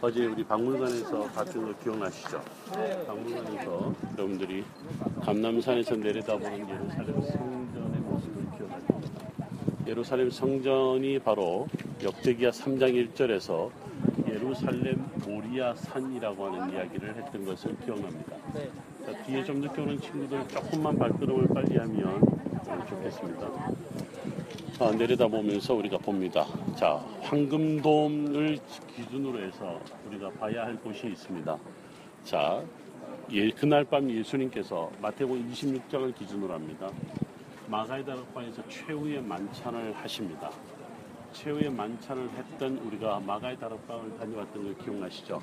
어제 우리 박물관에서 봤던 거 기억나시죠? 박물관에서 여러분들이 감남산에서 내려다보는 예루살렘 성전의 모습을 기억하십니다. 예루살렘 성전이 바로 역대기야 3장 1절에서 예루살렘 모리아 산이라고 하는 이야기를 했던 것을 기억납니다. 네. 자, 뒤에 좀 늦게 오는 친구들 조금만 발걸음을 빨리 하면 좋겠습니다. 아, 내려다보면서 우리가 봅니다. 자, 황금돔을 기준으로 해서 우리가 봐야 할 곳이 있습니다. 자, 예, 그날 밤 예수님께서 마태복음 26장을 기준으로 합니다. 마가의 다락방에서 최후의 만찬을 하십니다. 최후의 만찬을 했던 우리가 마가의 다락방을 다녀왔던 걸 기억나시죠?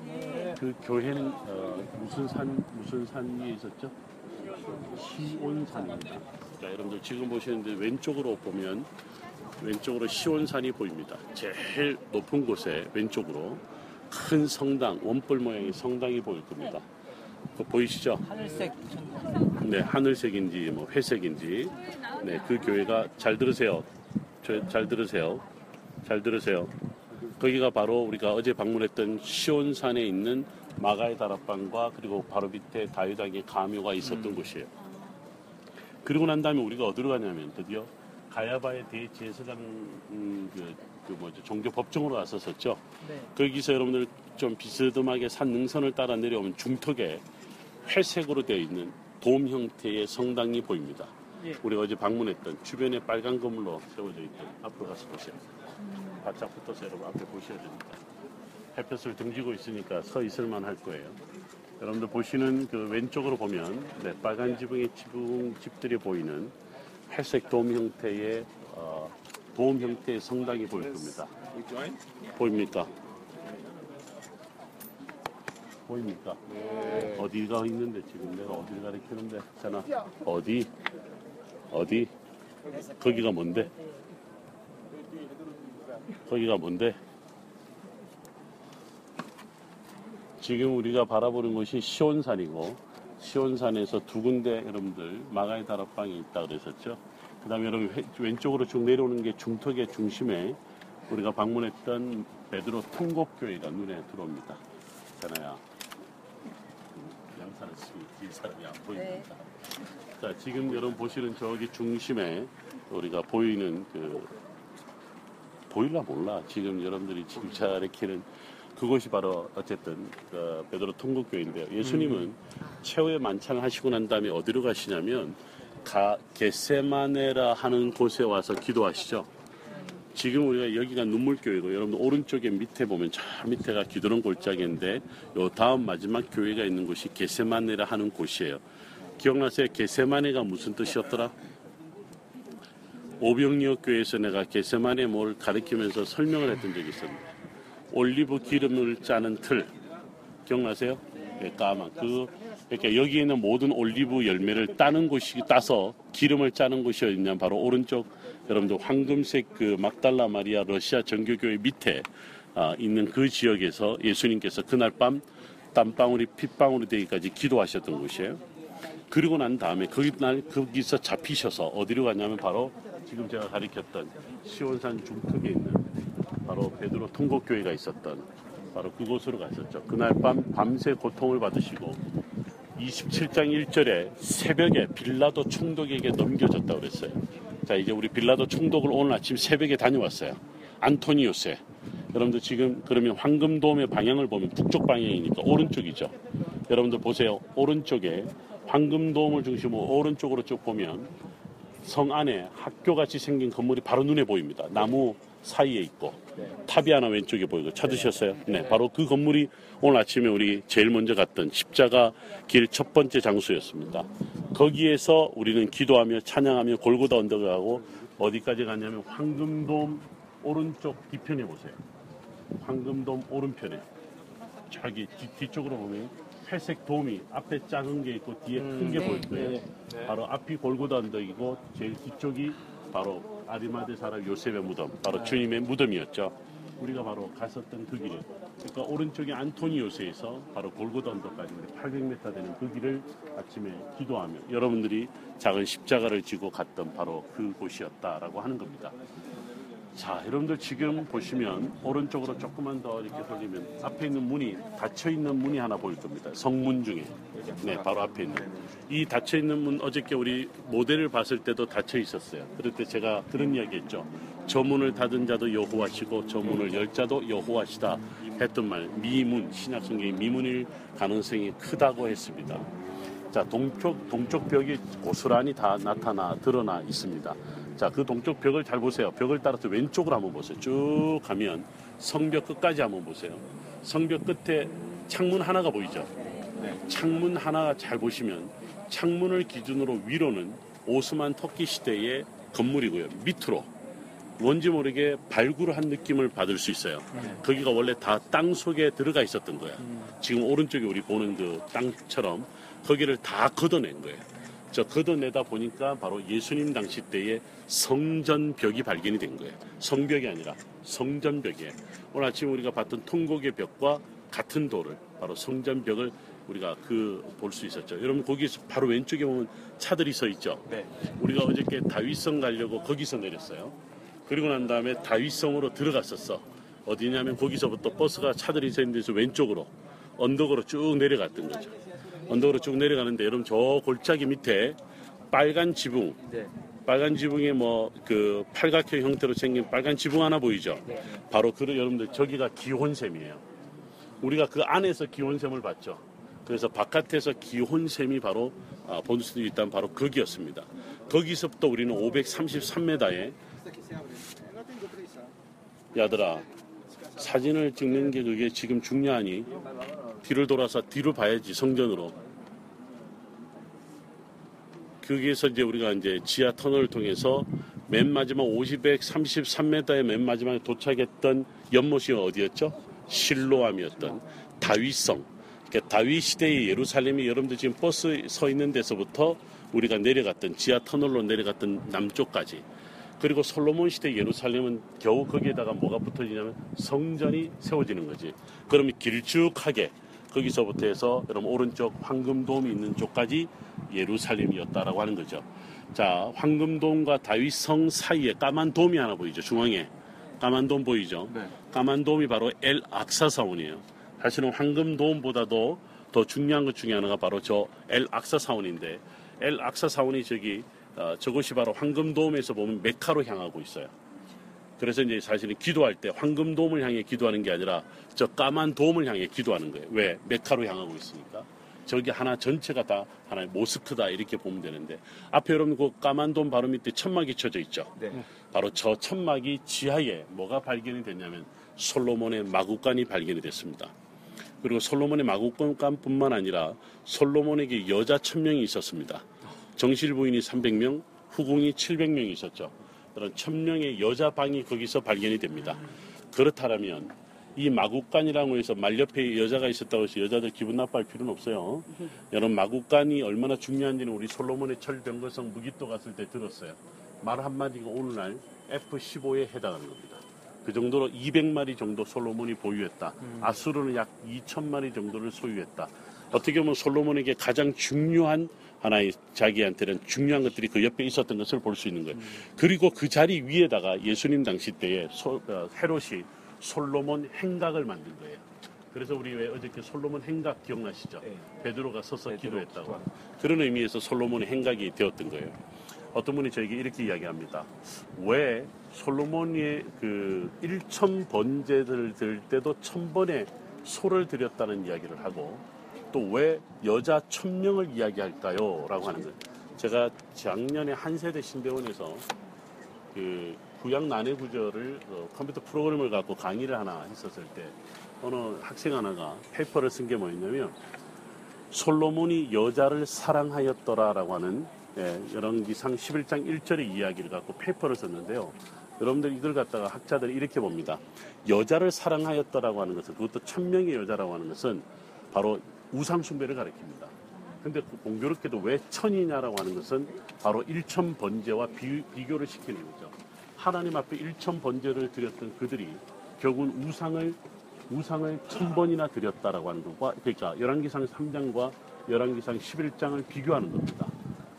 그 교회는 어, 무슨 산 무슨 산 위에 있었죠? 시온산입니다. 자, 여러분들 지금 보시는데 왼쪽으로 보면 왼쪽으로 시온산이 보입니다. 제일 높은 곳에 왼쪽으로 큰 성당, 원뿔 모양의 성당이 보일 겁니다. 보이시죠? 하늘색 네, 하늘색인지 뭐 회색인지 네, 그 교회가 잘 들으세요. 저, 잘 들으세요. 잘 들으세요. 거기가 바로 우리가 어제 방문했던 시온산에 있는 마가의 다락방과 그리고 바로 밑에 다유당의 가묘가 있었던 곳이에요. 그리고 난 다음에 우리가 어디로 가냐면 드디어 가야바의 대제사장 음, 그, 그 뭐죠 종교 법정으로 갔었었죠. 네. 거기서 여러분들 좀 비스듬하게 산 능선을 따라 내려오면 중턱에 회색으로 되어 있는 돔 형태의 성당이 보입니다. 예. 우리가 어제 방문했던 주변에 빨간 건물로 세워져 있던 앞으로 가서 보세요. 바짝 붙어서 여러분 앞에 보셔야 됩니다. 햇볕을 등지고 있으니까 서 있을만 할 거예요. 여러분들 보시는 그 왼쪽으로 보면 네, 빨간 지붕의 지붕 집들이 보이는 회색 돔 형태의 어, 돔 형태의 성당이 보일 겁니다. 보입니까? 보입니까? 어디가 있는데 지금 내가 어디를 가리키는데 자나 어디 어디 거기가 뭔데? 거기가 뭔데? 지금 우리가 바라보는 곳이 시온산이고 시온산에서 두 군데 여러분들 마가의 다락방이 있다 그랬었죠. 그 다음에 여러분 회- 왼쪽으로 쭉 내려오는 게 중턱의 중심에 우리가 방문했던 베드로 통곡교회가 눈에 들어옵니다. 자나야 양산을 쓰기 길 사람이 안 보입니다. 자 지금 여러분 보시는 저기 중심에 우리가 보이는 그 보일라 몰라 지금 여러분들이 지금 가리키는 그곳이 바로 어쨌든 그 베드로 통곡교회인데요. 예수님은 최후의 만찬을 하시고 난 다음에 어디로 가시냐면 가 게세마네라 하는 곳에 와서 기도하시죠. 지금 우리가 여기가 눈물교회고 여러분 오른쪽에 밑에 보면 저 밑에가 기도는 골짜기인데 요 다음 마지막 교회가 있는 곳이 게세마네라 하는 곳이에요. 기억나세요? 게세마네가 무슨 뜻이었더라? 오병리어 교회에서 내가 게세마네 뭘 가리키면서 설명을 했던 적이 있었는데 올리브 기름을 짜는 틀 기억나세요? 네, 까만 그 그러니까 여기 있는 모든 올리브 열매를 따는 곳이 따서 기름을 짜는 곳이 어디냐 바로 오른쪽 여러분들 황금색 그 막달라 마리아 러시아 정교교회 밑에 아, 있는 그 지역에서 예수님께서 그날 밤 땀방울이 핏방울이 되기까지 기도하셨던 곳이에요. 그리고 난 다음에 거기 날 거기서 잡히셔서 어디로 갔냐면 바로 지금 제가 가리켰던 시온산 중턱에 있는 바로 베드로 통곡교회가 있었던 바로 그곳으로 갔었죠. 그날 밤 밤새 고통을 받으시고 27장 1절에 새벽에 빌라도 총독에게 넘겨졌다고 그랬어요. 자, 이제 우리 빌라도 총독을 오늘 아침 새벽에 다녀왔어요. 안토니오세. 여러분들 지금 그러면 황금돔의 방향을 보면 북쪽 방향이니까 오른쪽이죠. 여러분들 보세요. 오른쪽에 황금돔을 중심으로 오른쪽으로 쭉 보면 성 안에 학교 같이 생긴 건물이 바로 눈에 보입니다. 나무 사이에 있고 탑이 하나 왼쪽에 보이고 찾으셨어요? 네, 바로 그 건물이 오늘 아침에 우리 제일 먼저 갔던 십자가 길 첫 번째 장소였습니다. 거기에서 우리는 기도하며 찬양하며 골고다 언덕을 가고 어디까지 갔냐면 황금돔 오른쪽 뒤편에 보세요. 황금돔 오른편에 저기 뒤, 뒤쪽으로 보면 회색 돔이 앞에 작은 게 있고 뒤에 큰게 보일 거예요. 바로 앞이 골고다 언덕이고 제일 뒤쪽이 바로 아리마대 사람 요셉의 무덤, 바로 주님의 무덤이었죠. 우리가 바로 갔었던 그 길에. 그러니까 오른쪽에 안토니오스에서 바로 골고다 언덕까지 800m 되는 그 길을 아침에 기도하며 여러분들이 작은 십자가를 지고 갔던 바로 그 곳이었다라고 하는 겁니다. 자, 여러분들 지금 보시면 오른쪽으로 조금만 더 이렇게 돌리면 앞에 있는 문이 닫혀 있는 문이 하나 보일 겁니다. 성문 중에. 네, 바로 앞에 있는. 이 닫혀 있는 문 어저께 우리 모델을 봤을 때도 닫혀 있었어요. 그럴 때 제가 그런 이야기 했죠. 저 문을 닫은 자도 여호와시고 저 문을 열 자도 여호와시다 했던 말. 미문, 신약 성경의 미문일 가능성이 크다고 했습니다. 자, 동쪽 동쪽 벽이 고스란히 다 나타나 드러나 있습니다. 자, 그 동쪽 벽을 잘 보세요. 벽을 따라서 왼쪽으로 한번 보세요. 쭉 가면 성벽 끝까지 한번 보세요. 성벽 끝에 창문 하나가 보이죠? 창문 하나 잘 보시면 창문을 기준으로 위로는 오스만 터키 시대의 건물이고요. 밑으로 뭔지 모르게 발굴한 느낌을 받을 수 있어요. 거기가 원래 다 땅 속에 들어가 있었던 거야. 지금 오른쪽에 우리 보는 그 땅처럼 거기를 다 걷어낸 거예요. 저 걷어내다 보니까 바로 예수님 당시 때의 성전벽이 발견이 된 거예요. 성벽이 아니라 성전벽이에요. 오늘 아침 우리가 봤던 통곡의 벽과 같은 돌을 바로 성전벽을 우리가 그 볼 수 있었죠. 여러분 거기서 바로 왼쪽에 보면 차들이 서 있죠. 네. 우리가 어저께 다윗성 가려고 거기서 내렸어요. 그리고 난 다음에 다윗성으로 들어갔었어. 어디냐면 거기서부터 버스가 차들이 서 있는 데서 왼쪽으로 언덕으로 쭉 내려갔던 거죠. 언덕으로 쭉 내려가는데 여러분 저 골짜기 밑에 빨간 지붕, 네. 빨간 지붕에 뭐 그 팔각형 형태로 생긴 빨간 지붕 하나 보이죠? 바로 그 여러분들 저기가 기혼샘이에요. 우리가 그 안에서 기혼샘을 봤죠. 그래서 바깥에서 기혼샘이 바로 아, 볼 수도 있다면 바로 거기였습니다. 거기서부터 우리는 533m에 야들아 사진을 찍는 게 그게 지금 중요하니 뒤를 돌아서 뒤로 봐야지 성전으로 거기에서 이제 우리가 이제 지하 터널을 통해서 맨 마지막 533m의 맨 마지막에 도착했던 연못이 어디였죠? 실로암이었던 다윗성. 그러니까 다윗 시대의 예루살렘이 여러분들 지금 버스 서 있는 데서부터 우리가 내려갔던 지하 터널로 내려갔던 남쪽까지. 그리고 솔로몬 시대 예루살렘은 겨우 거기에다가 뭐가 붙어지냐면 성전이 세워지는 거지. 그러면 길쭉하게 거기서부터 해서 여러분 오른쪽 황금돔이 있는 쪽까지 예루살렘이었다라고 하는 거죠. 자, 황금돔과 다윗성 사이에 까만 돔이 하나 보이죠. 중앙에 까만 돔 보이죠. 네. 까만 돔이 바로 엘 악사 사원이에요. 사실은 황금돔보다도 더 중요한 것 중에 하나가 바로 저 엘 악사 사원인데 엘 악사 사원이 저기 어, 저것이 바로 황금돔에서 보면 메카로 향하고 있어요. 그래서 이제 사실은 기도할 때 황금돔을 향해 기도하는 게 아니라 저 까만 돔을 향해 기도하는 거예요. 왜? 메카로 향하고 있으니까. 저기 하나 전체가 다 하나의 모스크다 이렇게 보면 되는데 앞에 여러분 그 까만 돔 바로 밑에 천막이 쳐져 있죠. 네. 바로 저 천막이 지하에 뭐가 발견이 됐냐면 솔로몬의 마구간이 발견이 됐습니다. 그리고 솔로몬의 마구간뿐만 아니라 솔로몬에게 여자 천명이 있었습니다. 정실 부인이 300명, 후궁이 700명이 있었죠. 그런 천명의 여자 방이 거기서 발견이 됩니다. 그렇다면 이 마구간이라고 해서 말 옆에 여자가 있었다고 해서 여자들 기분 나빠할 필요는 없어요. 여러분 마구간이 얼마나 중요한지는 우리 솔로몬의 철병거성 무기또 갔을 때 들었어요. 말 한마디가 오늘날 F-15에 해당하는 겁니다. 그 정도로 200마리 정도 솔로몬이 보유했다. 아수르는 약 2,000마리 정도를 소유했다. 어떻게 보면 솔로몬에게 가장 중요한 하나의 자기한테는 중요한 것들이 그 옆에 있었던 것을 볼 수 있는 거예요. 그리고 그 자리 위에다가 예수님 당시 때에 소- 어, 헤롯이 솔로몬 행각을 만든 거예요. 그래서 우리 왜 어저께 솔로몬 행각 기억나시죠? 네. 베드로가 서서 베드로 기도했다고. 기도하는. 그런 의미에서 솔로몬의 행각이 되었던 거예요. 어떤 분이 저에게 이렇게 이야기합니다. 왜 솔로몬의 그 일천 번제를 들 때도 천 번의 소를 드렸다는 이야기를 하고 또 왜 여자 천 명을 이야기할까요? 라고 하는 거예요. 제가 작년에 한세대 신대원에서 그 구약 난해 구절을 어, 컴퓨터 프로그램을 갖고 강의를 하나 했었을 때 어느 학생 하나가 페이퍼를 쓴 게 뭐였냐면 솔로몬이 여자를 사랑하였더라라고 하는 예, 열왕기상 11장 1절의 이야기를 갖고 페이퍼를 썼는데요. 여러분들 이걸 갖다가 학자들이 이렇게 봅니다. 여자를 사랑하였더라고 하는 것은 그것도 천명의 여자라고 하는 것은 바로 우상 숭배를 가리킵니다. 근데 그 공교롭게도 왜 천이냐라고 하는 것은 바로 일천 번제와 비, 비교를 시키는 거죠. 하나님 앞에 일천 번제를 드렸던 그들이 결국은 우상을 우상을 천 번이나 드렸다라고 하는 것과 그러니까 열왕기상 3장과 열왕기상 11장을 비교하는 겁니다.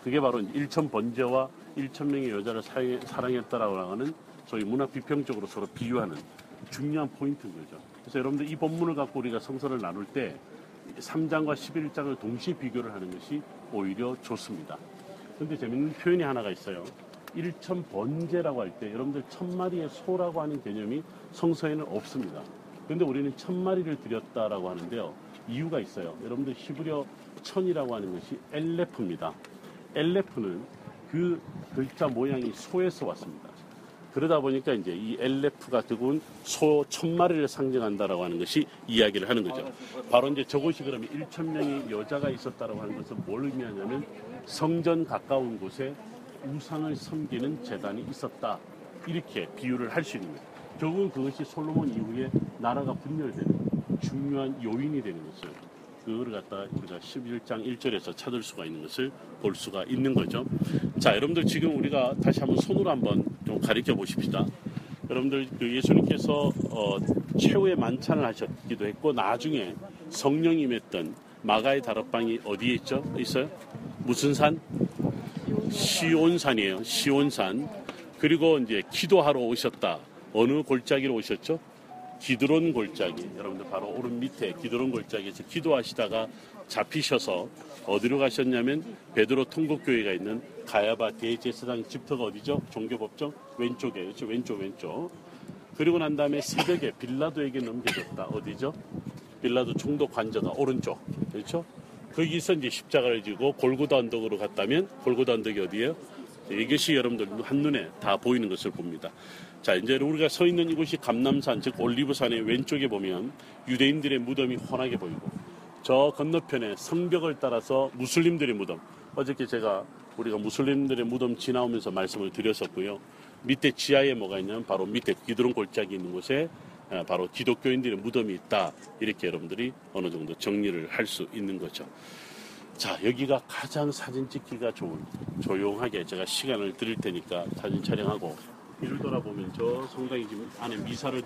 그게 바로 일천 번제와 일천 명의 여자를 사랑했- 사랑했다라고 하는 소위 문화 비평적으로 서로 비유하는 중요한 포인트인 거죠. 그래서 여러분들 이 본문을 갖고 우리가 성서를 나눌 때 3장과 11장을 동시에 비교를 하는 것이 오히려 좋습니다. 근데 재밌는 표현이 하나가 있어요. 일천 번제라고 할 때 여러분들 천 마리의 소라고 하는 개념이 성서에는 없습니다. 근데 우리는 천 마리를 드렸다라고 하는데요. 이유가 있어요. 여러분들 히브리어 천이라고 하는 것이 엘레프입니다. 엘레프는 그 글자 모양이 소에서 왔습니다. 그러다 보니까 이제 이 엘레프가 결국은 소 천 마리를 상징한다라고 하는 것이 이야기를 하는 거죠. 바로 이제 저곳이 그러면 1천 명의 여자가 있었다라고 하는 것은 뭘 의미하냐면 성전 가까운 곳에 우상을 섬기는 재단이 있었다. 이렇게 비유를 할 수 있는 거예요. 결국은 그것이 솔로몬 이후에 나라가 분열되는 중요한 요인이 되는 것을 그거를 갖다 우리가 11장 1절에서 찾을 수가 있는 것을 볼 수가 있는 거죠. 자, 여러분들 지금 우리가 다시 한번 손으로 한번 좀 가리켜 보십시다. 여러분들 그 예수님께서 어, 최후의 만찬을 하셨기도 했고 나중에 성령이 임했던 마가의 다락방이 어디에 있죠? 있어요? 무슨 산? 시온산이에요. 시온산. 그리고 이제 기도하러 오셨다. 어느 골짜기로 오셨죠? 기드론 골짜기. 여러분들 바로 오른 밑에 기드론 골짜기에서 기도하시다가 잡히셔서 어디로 가셨냐면 베드로 통곡교회가 있는 가야바 대제사장 집터가 어디죠? 종교법정 왼쪽에 그렇죠? 왼쪽 왼쪽. 그리고 난 다음에 새벽에 빌라도에게 넘겨졌다. 어디죠? 빌라도 총독 관저가 오른쪽. 그렇죠? 거기서 이제 십자가를 지고 골고다 언덕으로 갔다면 골고다 언덕이 어디예요? 이것이 여러분들 한눈에 다 보이는 것을 봅니다. 자, 이제 우리가 서 있는 이곳이 감남산, 즉 올리브산의 왼쪽에 보면 유대인들의 무덤이 훤하게 보이고 저 건너편에 성벽을 따라서 무슬림들의 무덤. 어저께 제가 우리가 무슬림들의 무덤 지나오면서 말씀을 드렸었고요. 밑에 지하에 뭐가 있냐면 바로 밑에 기드론 골짜기 있는 곳에 아, 바로 기독교인들의 무덤이 있다. 이렇게 여러분들이 어느 정도 정리를 할 수 있는 거죠. 자, 여기가 가장 사진 찍기가 좋은 조용하게 제가 시간을 드릴 테니까 사진 촬영하고 뒤를 돌아보면 저 성당이 지금 안에 미사를 드리